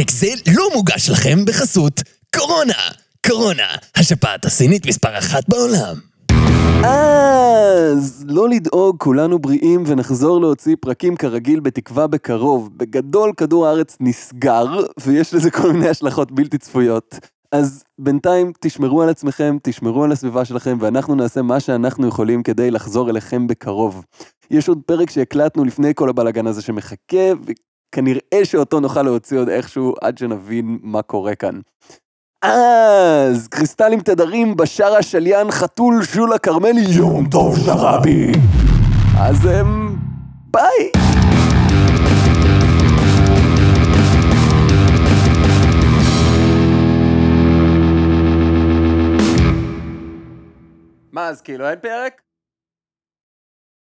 פרק זה לא מוגש לכם בחסות קורונה. קורונה, השפעת הסינית מספר אחת בעולם. אז לא לדאוג, כולנו בריאים ונחזור להוציא פרקים כרגיל בתקווה בקרוב. בגדול כדור הארץ נסגר, ויש לזה כל מיני השלכות בלתי צפויות. אז בינתיים תשמרו על עצמכם, תשמרו על הסביבה שלכם, ואנחנו נעשה מה שאנחנו יכולים כדי לחזור אליכם בקרוב. יש עוד פרק שהקלטנו לפני כל הבלאגן הזה שמחכה, וכנראה שאותו נוכל להוציא עוד איכשהו עד שנבין מה קורה כאן. אז קריסטלים תדרים בשאר השליין חתול שולה כרמלי יום טוב שרבי אז הם... ביי מה אז כאילו אין פרק?